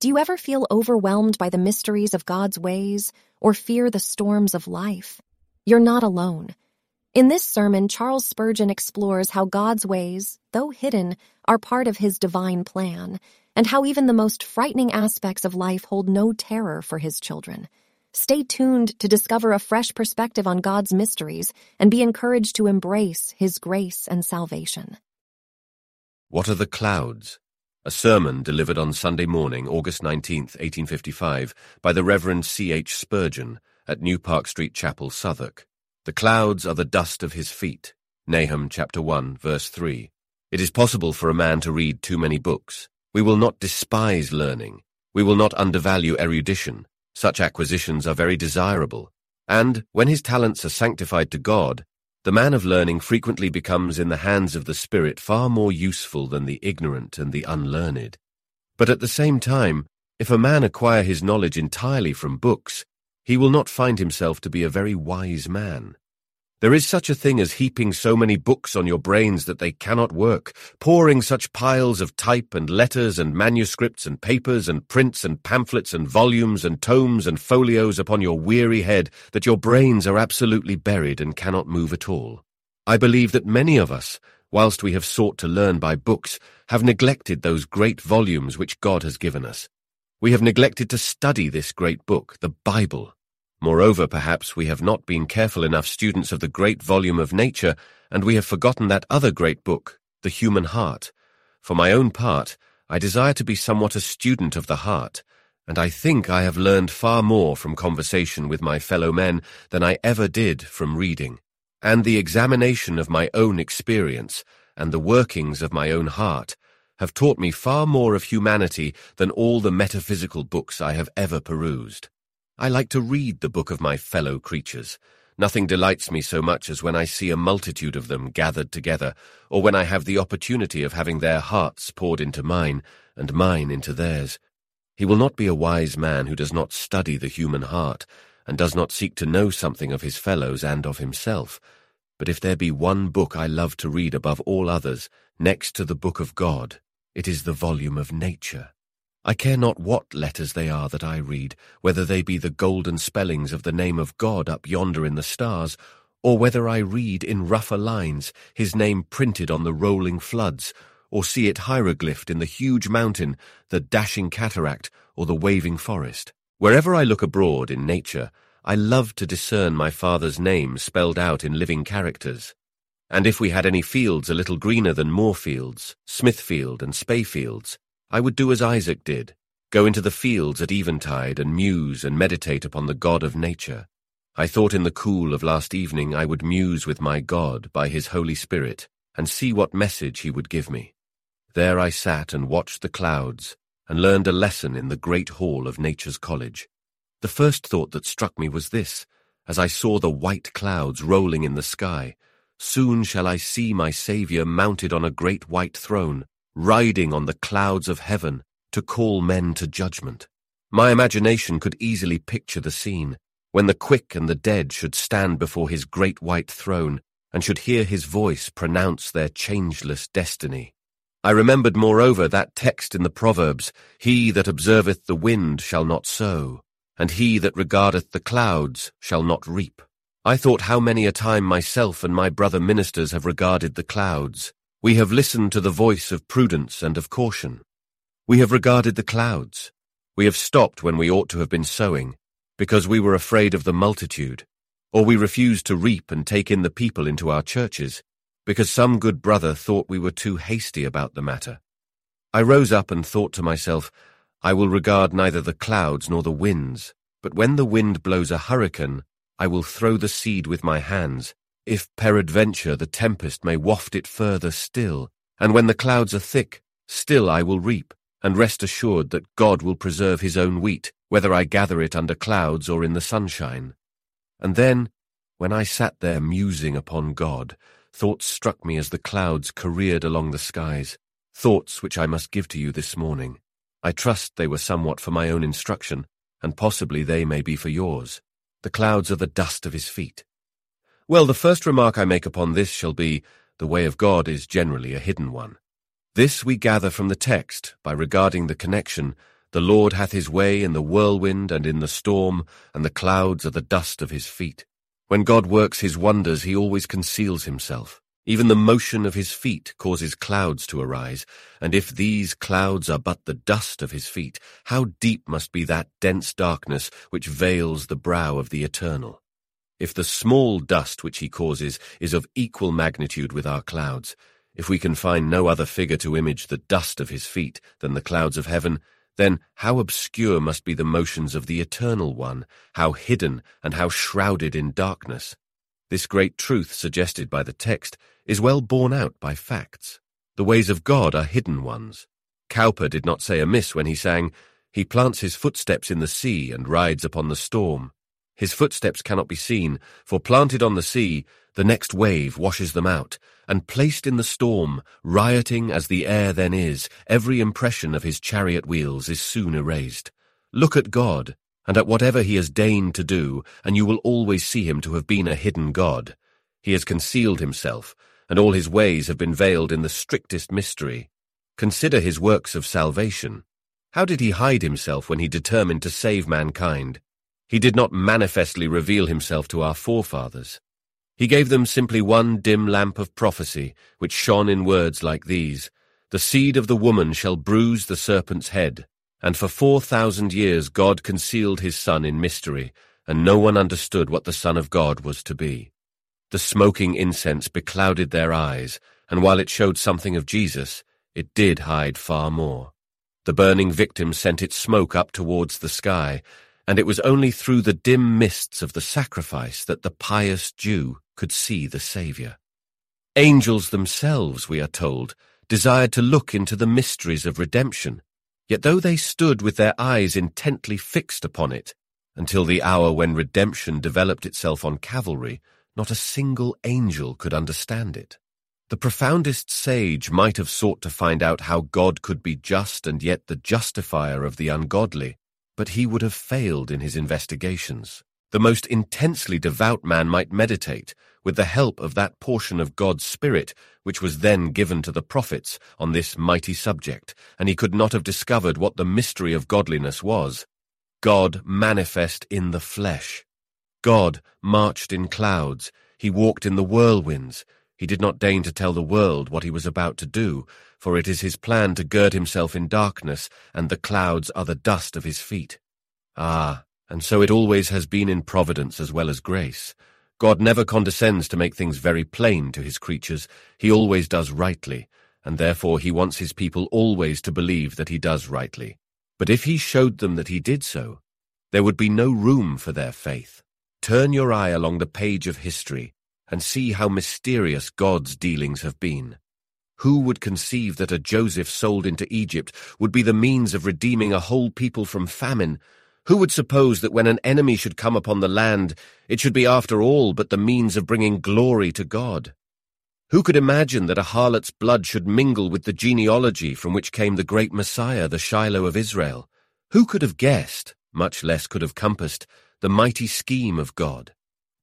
Do you ever feel overwhelmed by the mysteries of God's ways or fear the storms of life? You're not alone. In this sermon, Charles Spurgeon explores how God's ways, though hidden, are part of his divine plan, and how even the most frightening aspects of life hold no terror for his children. Stay tuned to discover a fresh perspective on God's mysteries and be encouraged to embrace his grace and salvation. What are the clouds? A sermon delivered on Sunday morning, August 19, 1855, by the Reverend C. H. Spurgeon at New Park Street Chapel, Southwark. The clouds are the dust of his feet. Nahum chapter 1, verse 3. It is possible for a man to read too many books. We will not despise learning. We will not undervalue erudition. Such acquisitions are very desirable. And, when his talents are sanctified to God, the man of learning frequently becomes in the hands of the Spirit far more useful than the ignorant and the unlearned. But at the same time, if a man acquire his knowledge entirely from books, he will not find himself to be a very wise man. There is such a thing as heaping so many books on your brains that they cannot work, pouring such piles of type and letters and manuscripts and papers and prints and pamphlets and volumes and tomes and folios upon your weary head that your brains are absolutely buried and cannot move at all. I believe that many of us, whilst we have sought to learn by books, have neglected those great volumes which God has given us. We have neglected to study this great book, the Bible. Moreover, perhaps we have not been careful enough students of the great volume of nature, and we have forgotten that other great book, the human heart. For my own part, I desire to be somewhat a student of the heart, and I think I have learned far more from conversation with my fellow men than I ever did from reading. And the examination of my own experience, and the workings of my own heart, have taught me far more of humanity than all the metaphysical books I have ever perused. I like to read the book of my fellow creatures. Nothing delights me so much as when I see a multitude of them gathered together, or when I have the opportunity of having their hearts poured into mine, and mine into theirs. He will not be a wise man who does not study the human heart, and does not seek to know something of his fellows and of himself. But if there be one book I love to read above all others, next to the book of God, it is the volume of nature. I care not what letters they are that I read, whether they be the golden spellings of the name of God up yonder in the stars, or whether I read in rougher lines his name printed on the rolling floods, or see it hieroglyphed in the huge mountain, the dashing cataract, or the waving forest. Wherever I look abroad in nature, I love to discern my father's name spelled out in living characters. And if we had any fields a little greener than Moorfields, Smithfield, and Spa Fields, I would do as Isaac did, go into the fields at eventide and muse and meditate upon the God of nature. I thought in the cool of last evening I would muse with my God by his Holy Spirit and see what message he would give me. There I sat and watched the clouds and learned a lesson in the great hall of Nature's College. The first thought that struck me was this, as I saw the white clouds rolling in the sky, Soon shall I see my Saviour mounted on a great white throne, riding on the clouds of heaven to call men to judgment. My imagination could easily picture the scene, when the quick and the dead should stand before his great white throne and should hear his voice pronounce their changeless destiny. I remembered moreover that text in the Proverbs, He that observeth the wind shall not sow, and he that regardeth the clouds shall not reap. I thought how many a time myself and my brother ministers have regarded the clouds, we have listened to the voice of prudence and of caution. We have regarded the clouds. We have stopped when we ought to have been sowing, because we were afraid of the multitude, or we refused to reap and take in the people into our churches, because some good brother thought we were too hasty about the matter. I rose up and thought to myself, I will regard neither the clouds nor the winds, but when the wind blows a hurricane, I will throw the seed with my hands, if peradventure the tempest may waft it further still, and when the clouds are thick, still I will reap, and rest assured that God will preserve his own wheat, whether I gather it under clouds or in the sunshine. And then, when I sat there musing upon God, thoughts struck me as the clouds careered along the skies, thoughts which I must give to you this morning. I trust they were somewhat for my own instruction, and possibly they may be for yours. The clouds are the dust of his feet. Well, the first remark I make upon this shall be, the way of God is generally a hidden one. This we gather from the text by regarding the connection, The Lord hath his way in the whirlwind and in the storm, and the clouds are the dust of his feet. When God works his wonders, he always conceals himself. Even the motion of his feet causes clouds to arise, and if these clouds are but the dust of his feet, how deep must be that dense darkness which veils the brow of the Eternal? If the small dust which he causes is of equal magnitude with our clouds, if we can find no other figure to image the dust of his feet than the clouds of heaven, then how obscure must be the motions of the Eternal One, how hidden and how shrouded in darkness. This great truth suggested by the text is well borne out by facts. The ways of God are hidden ones. Cowper did not say amiss when he sang, He plants his footsteps in the sea and rides upon the storm. His footsteps cannot be seen, for planted on the sea, the next wave washes them out, and placed in the storm, rioting as the air then is, every impression of his chariot wheels is soon erased. Look at God, and at whatever he has deigned to do, and you will always see him to have been a hidden God. He has concealed himself, and all his ways have been veiled in the strictest mystery. Consider his works of salvation. How did he hide himself when he determined to save mankind? He did not manifestly reveal himself to our forefathers. He gave them simply one dim lamp of prophecy, which shone in words like these, The seed of the woman shall bruise the serpent's head. And for four thousand years God concealed his Son in mystery, and no one understood what the Son of God was to be. The smoking incense beclouded their eyes, and while it showed something of Jesus, it did hide far more. The burning victim sent its smoke up towards the sky, and it was only through the dim mists of the sacrifice that the pious Jew could see the Saviour. Angels themselves, we are told, desired to look into the mysteries of redemption, yet though they stood with their eyes intently fixed upon it, until the hour when redemption developed itself on Calvary, not a single angel could understand it. The profoundest sage might have sought to find out how God could be just and yet the justifier of the ungodly, but he would have failed in his investigations. The most intensely devout man might meditate, with the help of that portion of God's Spirit which was then given to the prophets on this mighty subject, and he could not have discovered what the mystery of godliness was. God manifest in the flesh. God marched in clouds, he walked in the whirlwinds. He did not deign to tell the world what he was about to do, for it is his plan to gird himself in darkness, and the clouds are the dust of his feet. Ah, and so it always has been in providence as well as grace. God never condescends to make things very plain to his creatures. He always does rightly, and therefore he wants his people always to believe that he does rightly. But if he showed them that he did so, there would be no room for their faith. Turn your eye along the page of history and see how mysterious God's dealings have been. Who would conceive that a Joseph sold into Egypt would be the means of redeeming a whole people from famine? Who would suppose that when an enemy should come upon the land, it should be after all but the means of bringing glory to God? Who could imagine that a harlot's blood should mingle with the genealogy from which came the great Messiah, the Shiloh of Israel? Who could have guessed, much less could have compassed, the mighty scheme of God.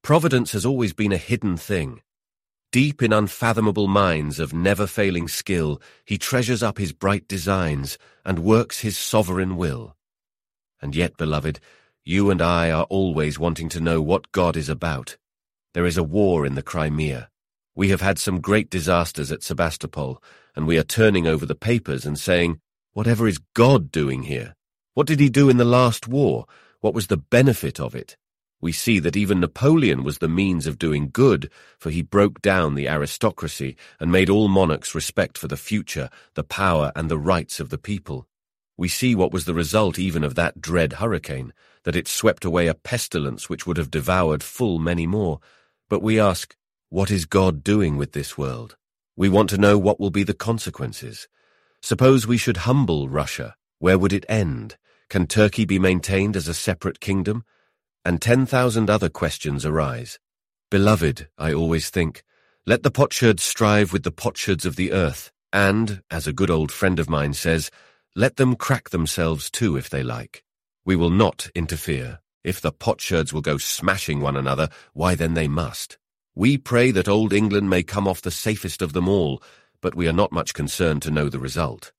Providence has always been a hidden thing. Deep in unfathomable minds of never-failing skill, he treasures up his bright designs and works his sovereign will. And yet, beloved, you and I are always wanting to know what God is about. There is a war in the Crimea. We have had some great disasters at Sebastopol, and we are turning over the papers and saying, whatever is God doing here? What did he do in the last war? What was the benefit of it? We see that even Napoleon was the means of doing good, for he broke down the aristocracy and made all monarchs respect for the future, the power, and the rights of the people. We see what was the result even of that dread hurricane, that it swept away a pestilence which would have devoured full many more. But we ask, what is God doing with this world? We want to know what will be the consequences. Suppose we should humble Russia, where would it end? Can Turkey be maintained as a separate kingdom? And 10,000 other questions arise. Beloved, I always think, let the potsherds strive with the potsherds of the earth, and, as a good old friend of mine says, let them crack themselves too if they like. We will not interfere. If the potsherds will go smashing one another, why then they must. We pray that old England may come off the safest of them all, but we are not much concerned to know the result.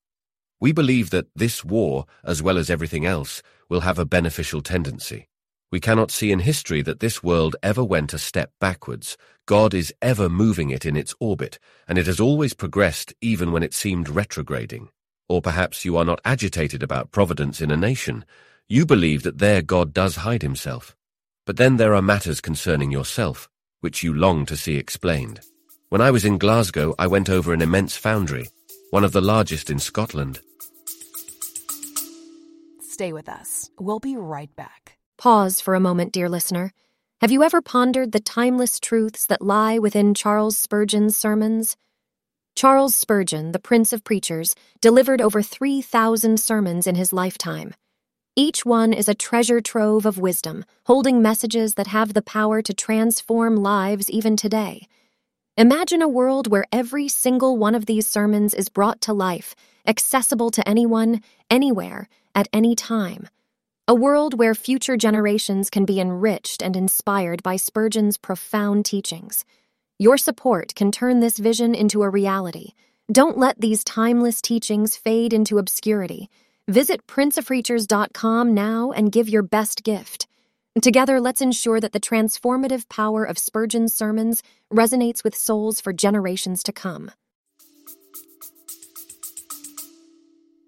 We believe that this war, as well as everything else, will have a beneficial tendency. We cannot see in history that this world ever went a step backwards. God is ever moving it in its orbit, and it has always progressed even when it seemed retrograding. Or perhaps you are not agitated about providence in a nation. You believe that there God does hide himself. But then there are matters concerning yourself, which you long to see explained. When I was in Glasgow, I went over an immense foundry, one of the largest in Scotland. Stay with us. We'll be right back. Pause for a moment, dear listener. Have you ever pondered the timeless truths that lie within Charles Spurgeon's sermons? Charles Spurgeon, the Prince of Preachers, delivered over 3,000 sermons in his lifetime. Each one is a treasure trove of wisdom, holding messages that have the power to transform lives even today. Imagine a world where every single one of these sermons is brought to life, accessible to anyone, anywhere, at any time. A world where future generations can be enriched and inspired by Spurgeon's profound teachings. Your support can turn this vision into a reality. Don't let these timeless teachings fade into obscurity. Visit princeofpreachers.com now and give your best gift. Together, let's ensure that the transformative power of Spurgeon's sermons resonates with souls for generations to come.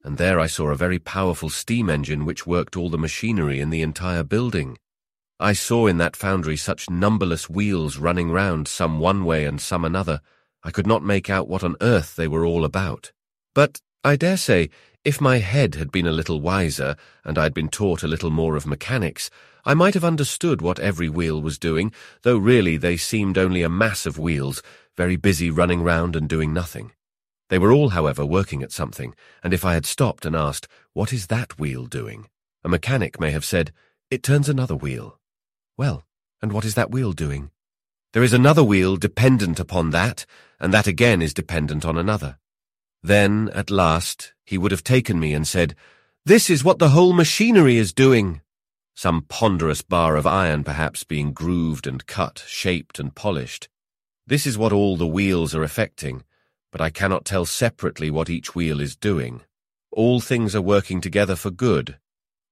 And there I saw a very powerful steam engine which worked all the machinery in the entire building. I saw in that foundry such numberless wheels running round, some one way and some another, I could not make out what on earth they were all about. But I dare say, if my head had been a little wiser, and I'd been taught a little more of mechanics, I might have understood what every wheel was doing, though really they seemed only a mass of wheels, very busy running round and doing nothing. They were all, however, working at something, and if I had stopped and asked, What is that wheel doing? a mechanic may have said, It turns another wheel. Well, and what is that wheel doing? There is another wheel dependent upon that, and that again is dependent on another. Then, at last, he would have taken me and said, This is what the whole machinery is doing. Some ponderous bar of iron, perhaps, being grooved and cut, shaped and polished. This is what all the wheels are effecting but I cannot tell separately what each wheel is doing. All things are working together for good,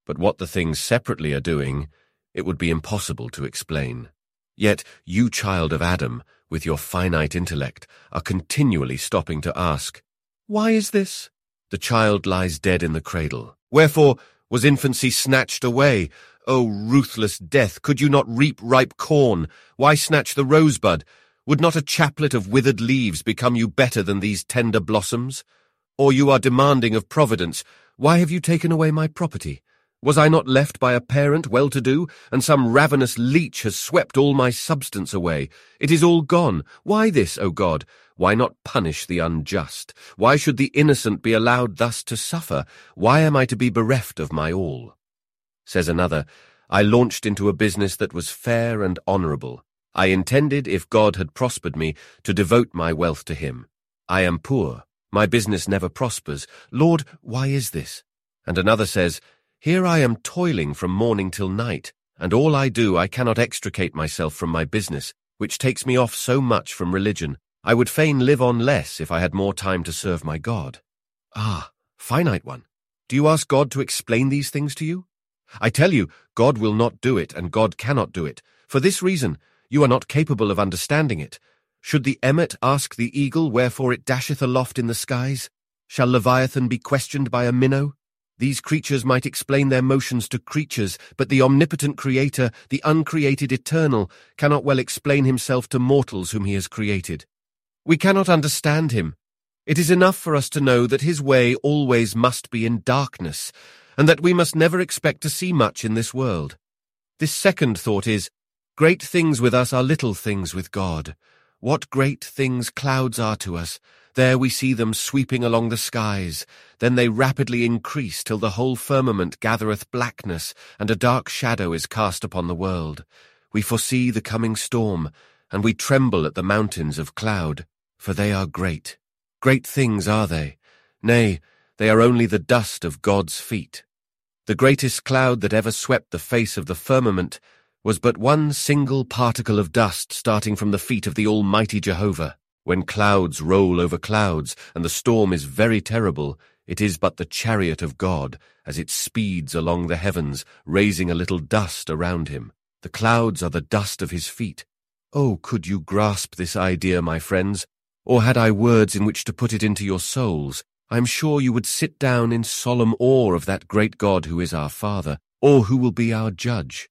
but what the things separately are doing, it would be impossible to explain. Yet you, child of Adam, with your finite intellect, are continually stopping to ask, Why is this? The child lies dead in the cradle. Wherefore was infancy snatched away? O ruthless death, could you not reap ripe corn? Why snatch the rosebud? Would not a chaplet of withered leaves become you better than these tender blossoms? Or you are demanding of Providence, why have you taken away my property? Was I not left by a parent well-to-do, and some ravenous leech has swept all my substance away? It is all gone. Why this, O God? Why not punish the unjust? Why should the innocent be allowed thus to suffer? Why am I to be bereft of my all? Says another, I launched into a business that was fair and honourable. I intended, if God had prospered me, to devote my wealth to him. I am poor. My business never prospers. Lord, why is this? And another says, Here I am toiling from morning till night, and all I do I cannot extricate myself from my business, which takes me off so much from religion. I would fain live on less if I had more time to serve my God. Ah, finite one, do you ask God to explain these things to you? I tell you, God will not do it, and God cannot do it. For this reason, you are not capable of understanding it. Should the emmet ask the eagle wherefore it dasheth aloft in the skies? Shall Leviathan be questioned by a minnow? These creatures might explain their motions to creatures, but the omnipotent Creator, the uncreated Eternal, cannot well explain himself to mortals whom he has created. We cannot understand him. It is enough for us to know that his way always must be in darkness, and that we must never expect to see much in this world. This second thought is, Great things with us are little things with God. What great things clouds are to us! There we see them sweeping along the skies. Then they rapidly increase till the whole firmament gathereth blackness, and a dark shadow is cast upon the world. We foresee the coming storm, and we tremble at the mountains of cloud, for they are great. Great things are they. Nay, they are only the dust of God's feet. The greatest cloud that ever swept the face of the firmament was but one single particle of dust starting from the feet of the Almighty Jehovah. When clouds roll over clouds, and the storm is very terrible, It is but the chariot of God as it speeds along the heavens, raising a little dust around him. The clouds are the dust of his feet. Oh, could you grasp this idea, my friends? Or had I words in which to put it into your souls, I am sure you would sit down in solemn awe of that great God who is our Father, or who will be our judge.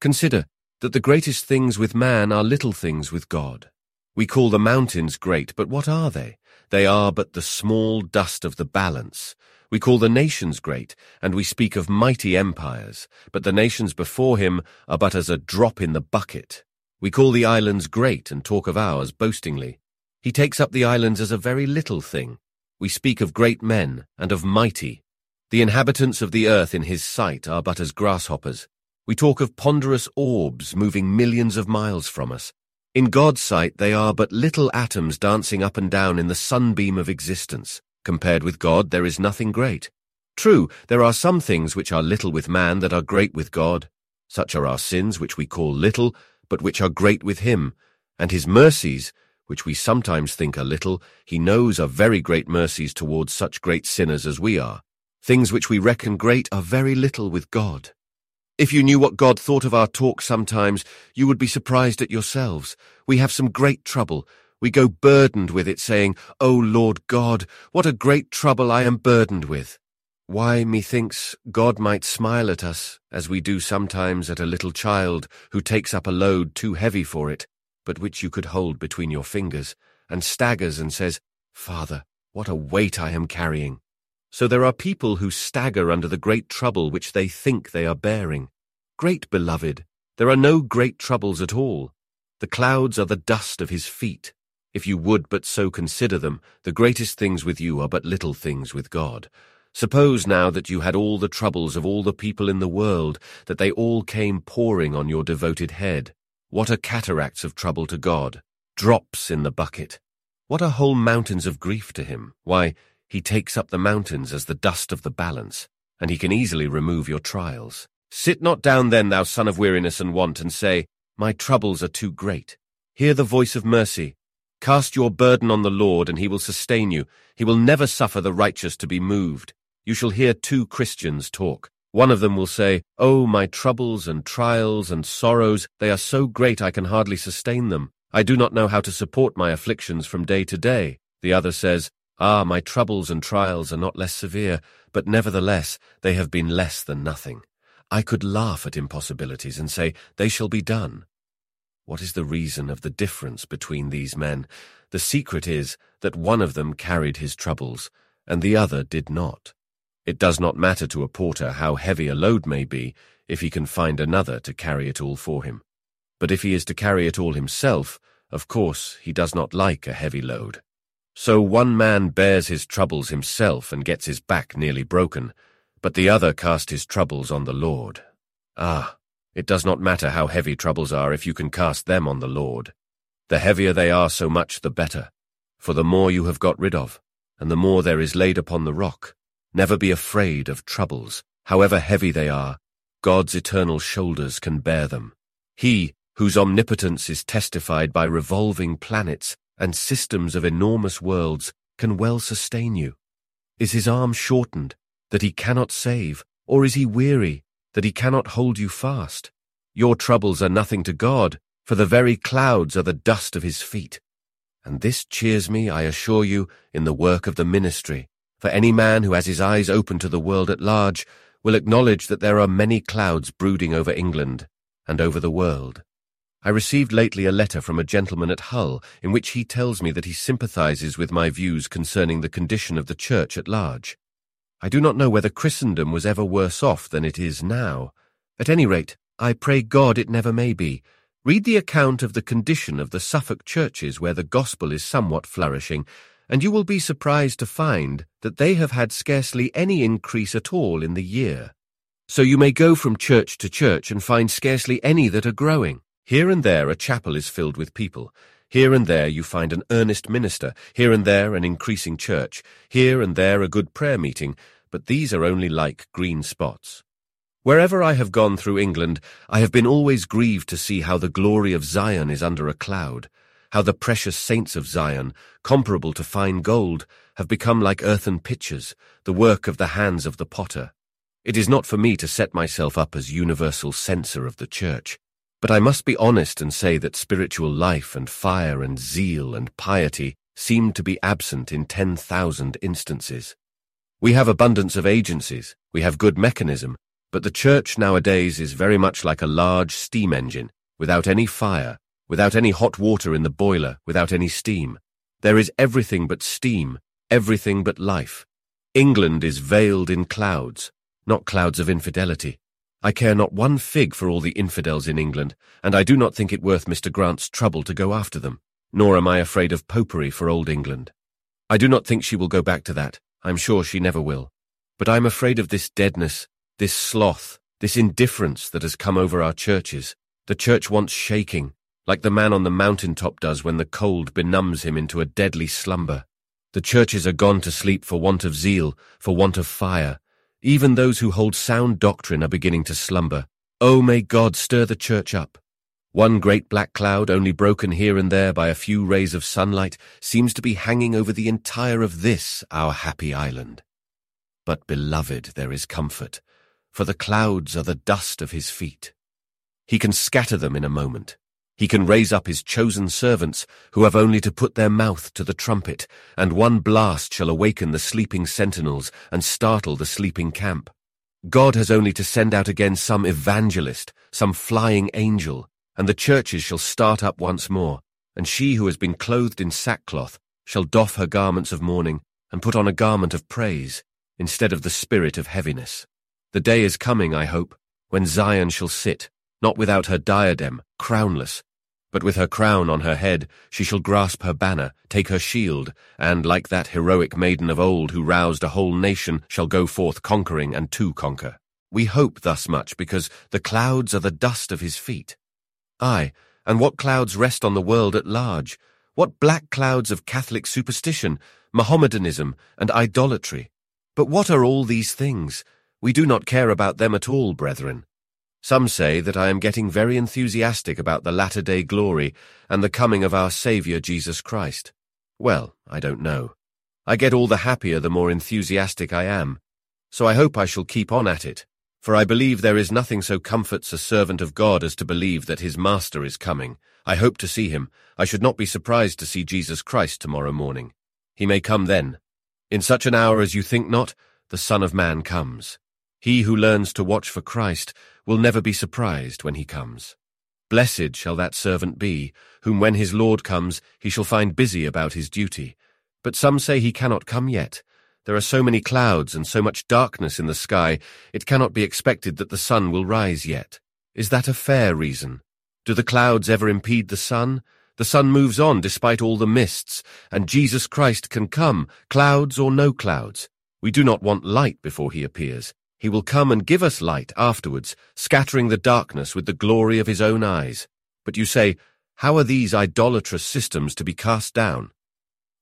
Consider that the greatest things with man are little things with God. We call the mountains great, but what are they? They are but the small dust of the balance. We call the nations great, and we speak of mighty empires, but the nations before him are but as a drop in the bucket. We call the islands great and talk of ours boastingly. He takes up the islands as a very little thing. We speak of great men and of mighty. The inhabitants of the earth in his sight are but as grasshoppers. We talk of ponderous orbs moving millions of miles from us. In God's sight, they are but little atoms dancing up and down in the sunbeam of existence. Compared with God, there is nothing great. True, there are some things which are little with man that are great with God. Such are our sins, which we call little, but which are great with him, and his mercies, which we sometimes think are little, he knows are very great mercies towards such great sinners as we are. Things which we reckon great are very little with God. If you knew what God thought of our talk sometimes, you would be surprised at yourselves. We have some great trouble. We go burdened with it, saying, O Lord God, what a great trouble I am burdened with. Why, methinks, God might smile at us, as we do sometimes at a little child who takes up a load too heavy for it, but which you could hold between your fingers, and staggers and says, Father, what a weight I am carrying. So there are people who stagger under the great trouble which they think they are bearing. Great beloved, there are no great troubles at all. The clouds are the dust of his feet. If you would but so consider them, the greatest things with you are but little things with God. Suppose now that you had all the troubles of all the people in the world, that they all came pouring on your devoted head. What are cataracts of trouble to God? Drops in the bucket. What are whole mountains of grief to him? Why, he takes up the mountains as the dust of the balance, and he can easily remove your trials. Sit not down then, thou son of weariness and want, and say, My troubles are too great. Hear the voice of mercy. Cast your burden on the Lord, and he will sustain you. He will never suffer the righteous to be moved. You shall hear two Christians talk. One of them will say, Oh, my troubles and trials and sorrows, they are so great I can hardly sustain them. I do not know how to support my afflictions from day to day. The other says, Ah, my troubles and trials are not less severe, but nevertheless they have been less than nothing. I could laugh at impossibilities and say, They shall be done. What is the reason of the difference between these men? The secret is that one of them carried his troubles, and the other did not. It does not matter to a porter how heavy a load may be if he can find another to carry it all for him. But if he is to carry it all himself, of course he does not like a heavy load. So one man bears his troubles himself and gets his back nearly broken, but the other cast his troubles on the Lord. Ah, it does not matter how heavy troubles are if you can cast them on the Lord. The heavier they are, so much the better, for the more you have got rid of, and the more there is laid upon the rock. Never be afraid of troubles, however heavy they are. God's eternal shoulders can bear them. He, whose omnipotence is testified by revolving planets, and systems of enormous worlds can well sustain you? Is his arm shortened, that he cannot save, or is he weary, that he cannot hold you fast? Your troubles are nothing to God, for the very clouds are the dust of his feet. And this cheers me, I assure you, in the work of the ministry, for any man who has his eyes open to the world at large will acknowledge that there are many clouds brooding over England and over the world. I received lately a letter from a gentleman at Hull in which he tells me that he sympathizes with my views concerning the condition of the Church at large. I do not know whether Christendom was ever worse off than it is now. At any rate, I pray God it never may be. Read the account of the condition of the Suffolk churches where the gospel is somewhat flourishing, and you will be surprised to find that they have had scarcely any increase at all in the year. So you may go from church to church and find scarcely any that are growing. Here and there a chapel is filled with people. Here and there you find an earnest minister, here and there an increasing church, here and there a good prayer meeting, but these are only like green spots. Wherever I have gone through England, I have been always grieved to see how the glory of Zion is under a cloud, how the precious saints of Zion, comparable to fine gold, have become like earthen pitchers, the work of the hands of the potter. It is not for me to set myself up as universal censor of the church, but I must be honest and say that spiritual life and fire and zeal and piety seem to be absent in 10,000 instances. We have abundance of agencies, we have good mechanism, but the church nowadays is very much like a large steam engine, without any fire, without any hot water in the boiler, without any steam. There is everything but steam, everything but life. England is veiled in clouds, not clouds of infidelity. I care not one fig for all the infidels in England, and I do not think it worth Mr. Grant's trouble to go after them, nor am I afraid of popery for old England. I do not think she will go back to that. I'm sure she never will. But I'm afraid of this deadness, this sloth, this indifference that has come over our churches. The church wants shaking, like the man on the mountain top does when the cold benumbs him into a deadly slumber. The churches are gone to sleep for want of zeal, for want of fire. Even those who hold sound doctrine are beginning to slumber. Oh, may God stir the church up. One great black cloud, only broken here and there by a few rays of sunlight, seems to be hanging over the entire of this, our happy island. But, beloved, there is comfort, for the clouds are the dust of his feet. He can scatter them in a moment. He can raise up his chosen servants, who have only to put their mouth to the trumpet, and one blast shall awaken the sleeping sentinels and startle the sleeping camp. God has only to send out again some evangelist, some flying angel, and the churches shall start up once more, and she who has been clothed in sackcloth shall doff her garments of mourning and put on a garment of praise instead of the spirit of heaviness. The day is coming, I hope, when Zion shall sit, not without her diadem, crownless, but with her crown on her head, she shall grasp her banner, take her shield, and, like that heroic maiden of old who roused a whole nation, shall go forth conquering and to conquer. We hope thus much because the clouds are the dust of his feet. Ay, and what clouds rest on the world at large? What black clouds of Catholic superstition, Mohammedanism, and idolatry? But what are all these things? We do not care about them at all, brethren. Some say that I am getting very enthusiastic about the latter-day glory and the coming of our Saviour Jesus Christ. Well, I don't know. I get all the happier the more enthusiastic I am. So I hope I shall keep on at it. For I believe there is nothing so comforts a servant of God as to believe that his Master is coming. I hope to see him. I should not be surprised to see Jesus Christ tomorrow morning. He may come then. In such an hour as you think not, the Son of Man comes. He who learns to watch for Christ will never be surprised when he comes. Blessed shall that servant be, whom when his Lord comes he shall find busy about his duty. But some say he cannot come yet. There are so many clouds and so much darkness in the sky, it cannot be expected that the sun will rise yet. Is that a fair reason? Do the clouds ever impede the sun? The sun moves on despite all the mists, and Jesus Christ can come, clouds or no clouds. We do not want light before he appears. He will come and give us light afterwards, scattering the darkness with the glory of his own eyes. But you say, how are these idolatrous systems to be cast down?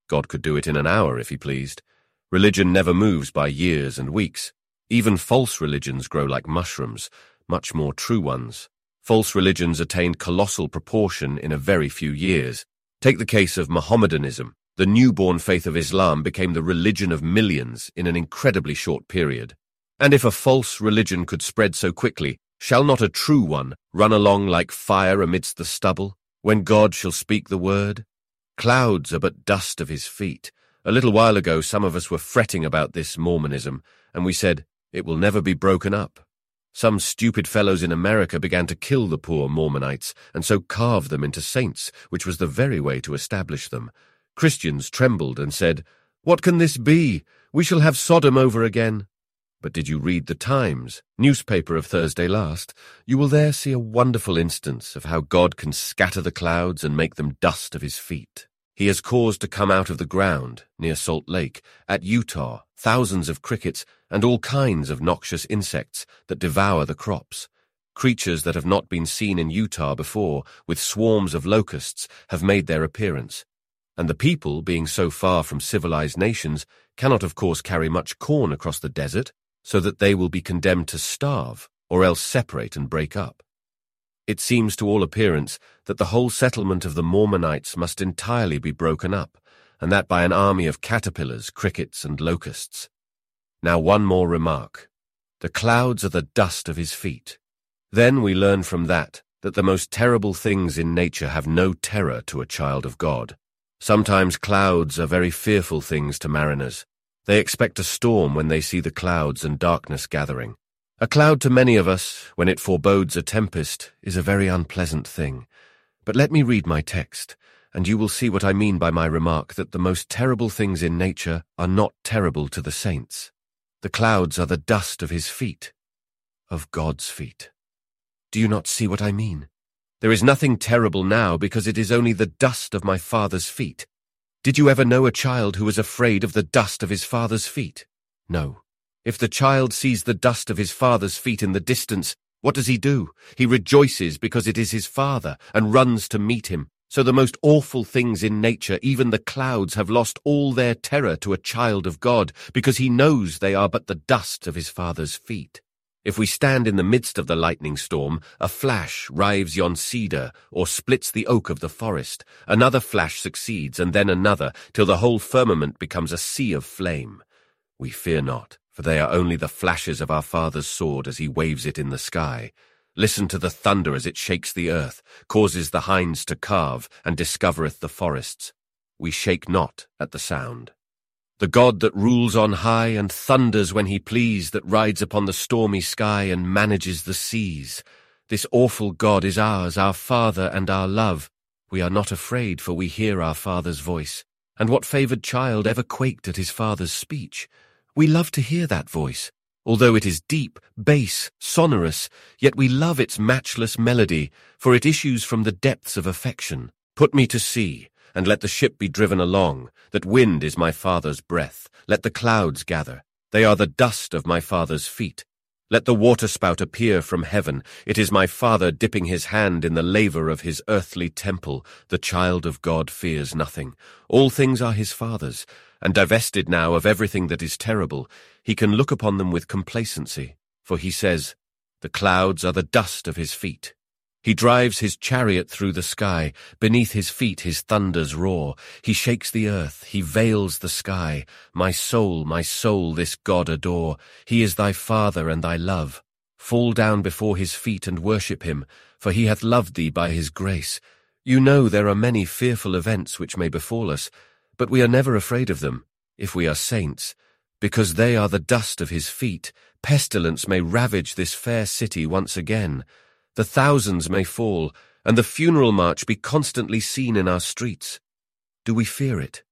God could do it in an hour if he pleased. Religion never moves by years and weeks. Even false religions grow like mushrooms, much more true ones. False religions attained colossal proportion in a very few years. Take the case of Mohammedanism. The newborn faith of Islam became the religion of millions in an incredibly short period. And if a false religion could spread so quickly, shall not a true one run along like fire amidst the stubble, when God shall speak the word? Clouds are but dust of his feet, a little while ago, some of us were fretting about this Mormonism, and we said, it will never be broken up. Some stupid fellows in America began to kill the poor Mormonites, and so carve them into saints, which was the very way to establish them. Christians trembled and said, What can this be? We shall have Sodom over again. But did you read the Times, newspaper of Thursday last? You will there see a wonderful instance of how God can scatter the clouds and make them dust of his feet. He has caused to come out of the ground, near Salt Lake, at Utah, thousands of crickets and all kinds of noxious insects that devour the crops. Creatures that have not been seen in Utah before, with swarms of locusts, have made their appearance. And the people, being so far from civilized nations, cannot of course carry much corn across the desert, so that they will be condemned to starve, or else separate and break up. It seems to all appearance that the whole settlement of the Mormonites must entirely be broken up, and that by an army of caterpillars, crickets, and locusts. Now one more remark. The clouds are the dust of his feet. Then we learn from that that the most terrible things in nature have no terror to a child of God. Sometimes clouds are very fearful things to mariners. They expect a storm when they see the clouds and darkness gathering. A cloud to many of us, when it forebodes a tempest, is a very unpleasant thing. But let me read my text, and you will see what I mean by my remark that the most terrible things in nature are not terrible to the saints. The clouds are the dust of his feet, of God's feet. Do you not see what I mean? There is nothing terrible now because it is only the dust of my father's feet. Did you ever know a child who was afraid of the dust of his father's feet? No. If the child sees the dust of his father's feet in the distance, what does he do? He rejoices because it is his father and runs to meet him. So the most awful things in nature, even the clouds, have lost all their terror to a child of God, because he knows they are but the dust of his father's feet. If we stand in the midst of the lightning storm, a flash rives yon cedar, or splits the oak of the forest. Another flash succeeds, and then another, till the whole firmament becomes a sea of flame. We fear not, for they are only the flashes of our Father's sword as he waves it in the sky. Listen to the thunder as it shakes the earth, causes the hinds to calve, and discovereth the forests. We shake not at the sound. The God that rules on high and thunders when he please, that rides upon the stormy sky and manages the seas. This awful God is ours, our Father and our love. We are not afraid, for we hear our Father's voice. And what favoured child ever quaked at his father's speech? We love to hear that voice. Although it is deep, bass, sonorous, yet we love its matchless melody, for it issues from the depths of affection. Put me to sea, and let the ship be driven along, that wind is my father's breath. Let the clouds gather, they are the dust of my father's feet. Let the waterspout appear from heaven, it is my father dipping his hand in the laver of his earthly temple. The child of God fears nothing. All things are his father's, and divested now of everything that is terrible, he can look upon them with complacency, for he says, The clouds are the dust of his feet. He drives his chariot through the sky, beneath his feet his thunders roar. He shakes the earth, he veils the sky. My soul, my soul, this God adore. He is thy Father and thy love. Fall down before his feet and worship him, for he hath loved thee by his grace. You know there are many fearful events which may befall us, but we are never afraid of them, if we are saints. Because they are the dust of his feet, pestilence may ravage this fair city once again. The thousands may fall, and the funeral march be constantly seen in our streets. Do we fear it?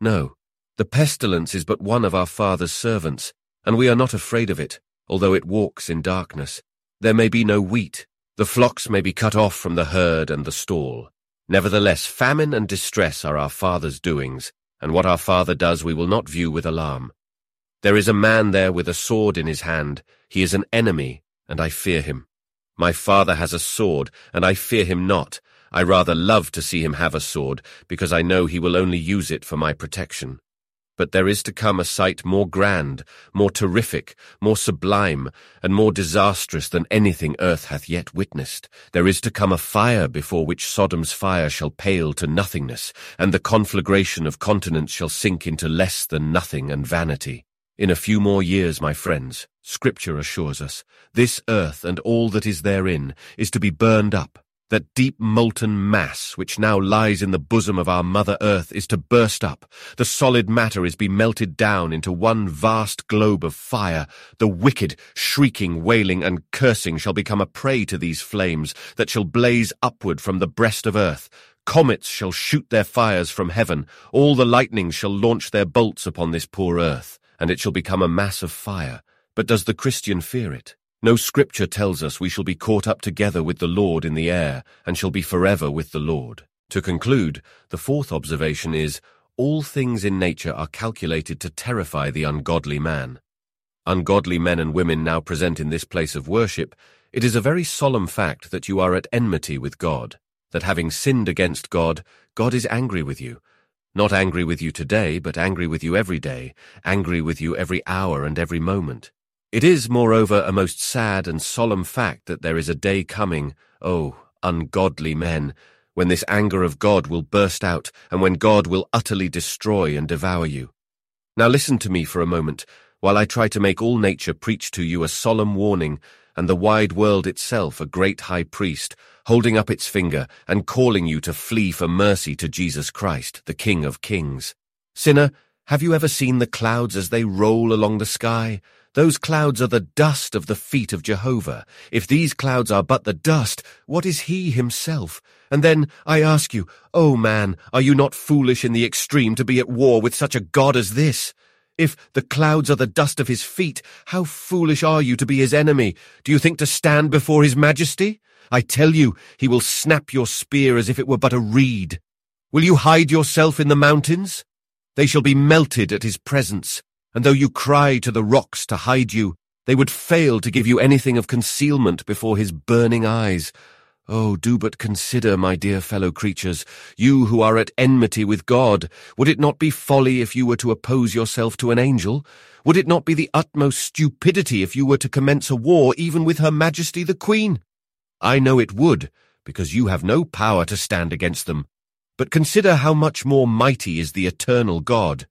No. The pestilence is but one of our Father's servants, and we are not afraid of it, although it walks in darkness. There may be no wheat, the flocks may be cut off from the herd and the stall. Nevertheless, famine and distress are our Father's doings, and what our Father does we will not view with alarm. There is a man there with a sword in his hand. He is an enemy, and I fear him. My father has a sword, and I fear him not. I rather love to see him have a sword, because I know he will only use it for my protection. But there is to come a sight more grand, more terrific, more sublime, and more disastrous than anything earth hath yet witnessed. There is to come a fire before which Sodom's fire shall pale to nothingness, and the conflagration of continents shall sink into less than nothing and vanity. In a few more years, my friends, Scripture assures us, this earth and all that is therein is to be burned up. That deep molten mass which now lies in the bosom of our Mother Earth is to burst up. The solid matter is to be melted down into one vast globe of fire. The wicked, shrieking, wailing, and cursing shall become a prey to these flames that shall blaze upward from the breast of earth. Comets shall shoot their fires from heaven. All the lightnings shall launch their bolts upon this poor earth and it shall become a mass of fire. But does the Christian fear it? No scripture tells us we shall be caught up together with the Lord in the air, and shall be forever with the Lord. To conclude, the fourth observation is, all things in nature are calculated to terrify the ungodly man. Ungodly men and women now present in this place of worship, it is a very solemn fact that you are at enmity with God, that having sinned against God, God is angry with you, not angry with you today, but angry with you every day, angry with you every hour and every moment. It is, moreover, a most sad and solemn fact that there is a day coming, oh, ungodly men, when this anger of God will burst out and when God will utterly destroy and devour you. Now listen to me for a moment while I try to make all nature preach to you a solemn warning and the wide world itself a great high priest, holding up its finger and calling you to flee for mercy to Jesus Christ, the King of Kings. Sinner, have you ever seen the clouds as they roll along the sky? Those clouds are the dust of the feet of Jehovah. If these clouds are but the dust, what is he himself? And then I ask you, O oh man, are you not foolish in the extreme to be at war with such a God as this? If the clouds are the dust of his feet, how foolish are you to be his enemy? Do you think to stand before his majesty? I tell you, he will snap your spear as if it were but a reed. Will you hide yourself in the mountains? They shall be melted at his presence and though you cry to the rocks to hide you, they would fail to give you anything of concealment before his burning eyes. Oh, do but consider, my dear fellow creatures, you who are at enmity with God, would it not be folly if you were to oppose yourself to an angel? Would it not be the utmost stupidity if you were to commence a war even with Her Majesty the Queen? I know it would, because you have no power to stand against them. But consider how much more mighty is the eternal God.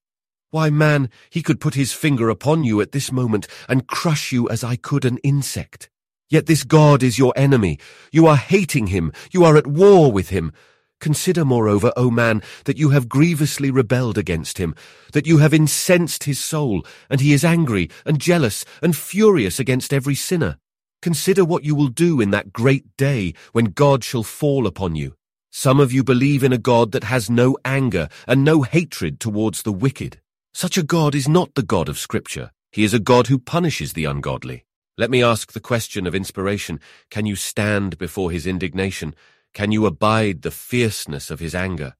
Why, man, he could put his finger upon you at this moment and crush you as I could an insect. Yet this God is your enemy. You are hating him. You are at war with him. Consider, moreover, O man, that you have grievously rebelled against him, that you have incensed his soul, and he is angry and jealous and furious against every sinner. Consider what you will do in that great day when God shall fall upon you. Some of you believe in a God that has no anger and no hatred towards the wicked. Such a God is not the God of Scripture. He is a God who punishes the ungodly. Let me ask the question of inspiration. Can you stand before his indignation? Can you abide the fierceness of his anger?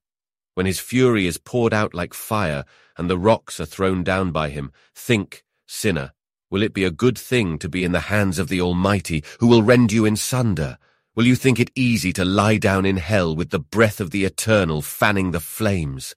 When his fury is poured out like fire and the rocks are thrown down by him, think, sinner, will it be a good thing to be in the hands of the Almighty, who will rend you in sunder? Will you think it easy to lie down in hell with the breath of the Eternal fanning the flames?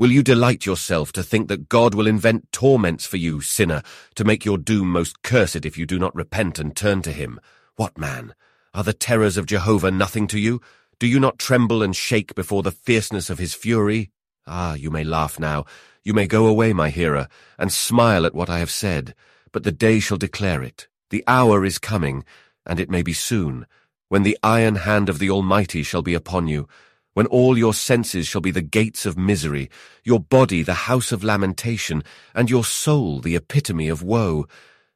Will you delight yourself to think that God will invent torments for you, sinner, to make your doom most cursed if you do not repent and turn to him? What man? Are the terrors of Jehovah nothing to you? Do you not tremble and shake before the fierceness of his fury? Ah, you may laugh now. You may go away, my hearer, and smile at what I have said. But the day shall declare it. The hour is coming, and it may be soon, when the iron hand of the Almighty shall be upon you, when all your senses shall be the gates of misery, your body the house of lamentation, and your soul the epitome of woe.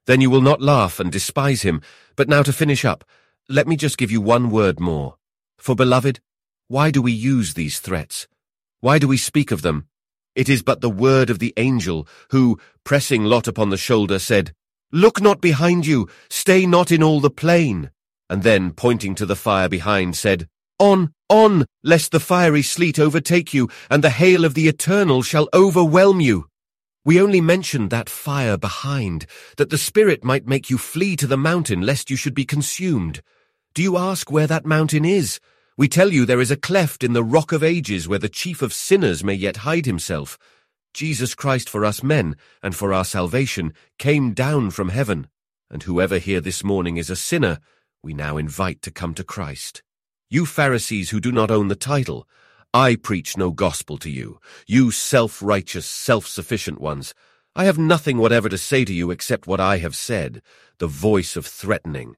Then you will not laugh and despise him. But now to finish up, let me just give you one word more. For, beloved, why do we use these threats? Why do we speak of them? It is but the word of the angel, who, pressing Lot upon the shoulder, said, Look not behind you, stay not in all the plain. And then, pointing to the fire behind, said, On, on, lest the fiery sleet overtake you, and the hail of the Eternal shall overwhelm you. We only mentioned that fire behind, that the Spirit might make you flee to the mountain, lest you should be consumed. Do you ask where that mountain is? We tell you there is a cleft in the rock of ages where the chief of sinners may yet hide himself. Jesus Christ for us men, and for our salvation, came down from heaven. And whoever here this morning is a sinner, we now invite to come to Christ. You Pharisees who do not own the title, I preach no gospel to you, you self-righteous, self-sufficient ones. I have nothing whatever to say to you except what I have said, the voice of threatening.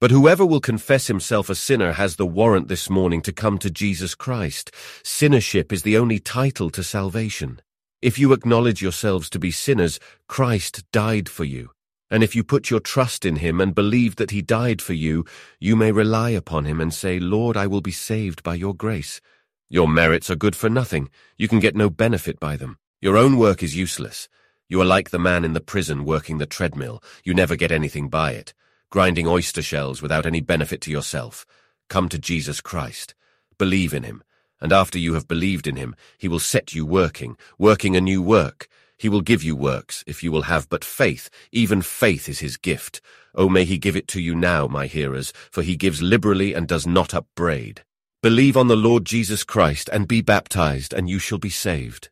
But whoever will confess himself a sinner has the warrant this morning to come to Jesus Christ. Sinnership is the only title to salvation. If you acknowledge yourselves to be sinners, Christ died for you. And if you put your trust in him and believe that he died for you, you may rely upon him and say, Lord, I will be saved by your grace. Your merits are good for nothing. You can get no benefit by them. Your own work is useless. You are like the man in the prison working the treadmill. You never get anything by it. Grinding oyster shells without any benefit to yourself. Come to Jesus Christ. Believe in him. And after you have believed in him, he will set you working, working a new work, he will give you works, if you will have but faith. Even faith is his gift. Oh, may he give it to you now, my hearers, for he gives liberally and does not upbraid. Believe on the Lord Jesus Christ and be baptized, and you shall be saved.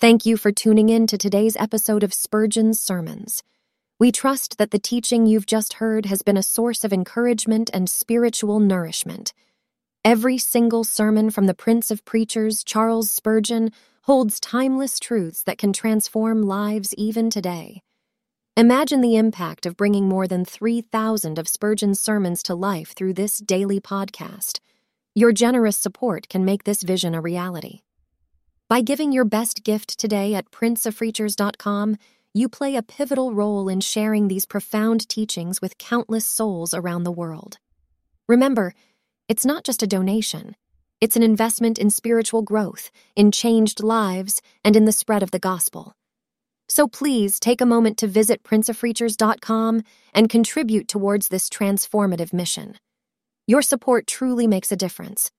Thank you for tuning in to today's episode of Spurgeon's Sermons. We trust that the teaching you've just heard has been a source of encouragement and spiritual nourishment. Every single sermon from the Prince of Preachers, Charles Spurgeon, holds timeless truths that can transform lives even today. Imagine the impact of bringing more than 3,000 of Spurgeon's sermons to life through this daily podcast. Your generous support can make this vision a reality. By giving your best gift today at princeofpreachers.com, you play a pivotal role in sharing these profound teachings with countless souls around the world. Remember, it's not just a donation, it's an investment in spiritual growth, in changed lives, and in the spread of the gospel. So please take a moment to visit princeofpreachers.com and contribute towards this transformative mission. Your support truly makes a difference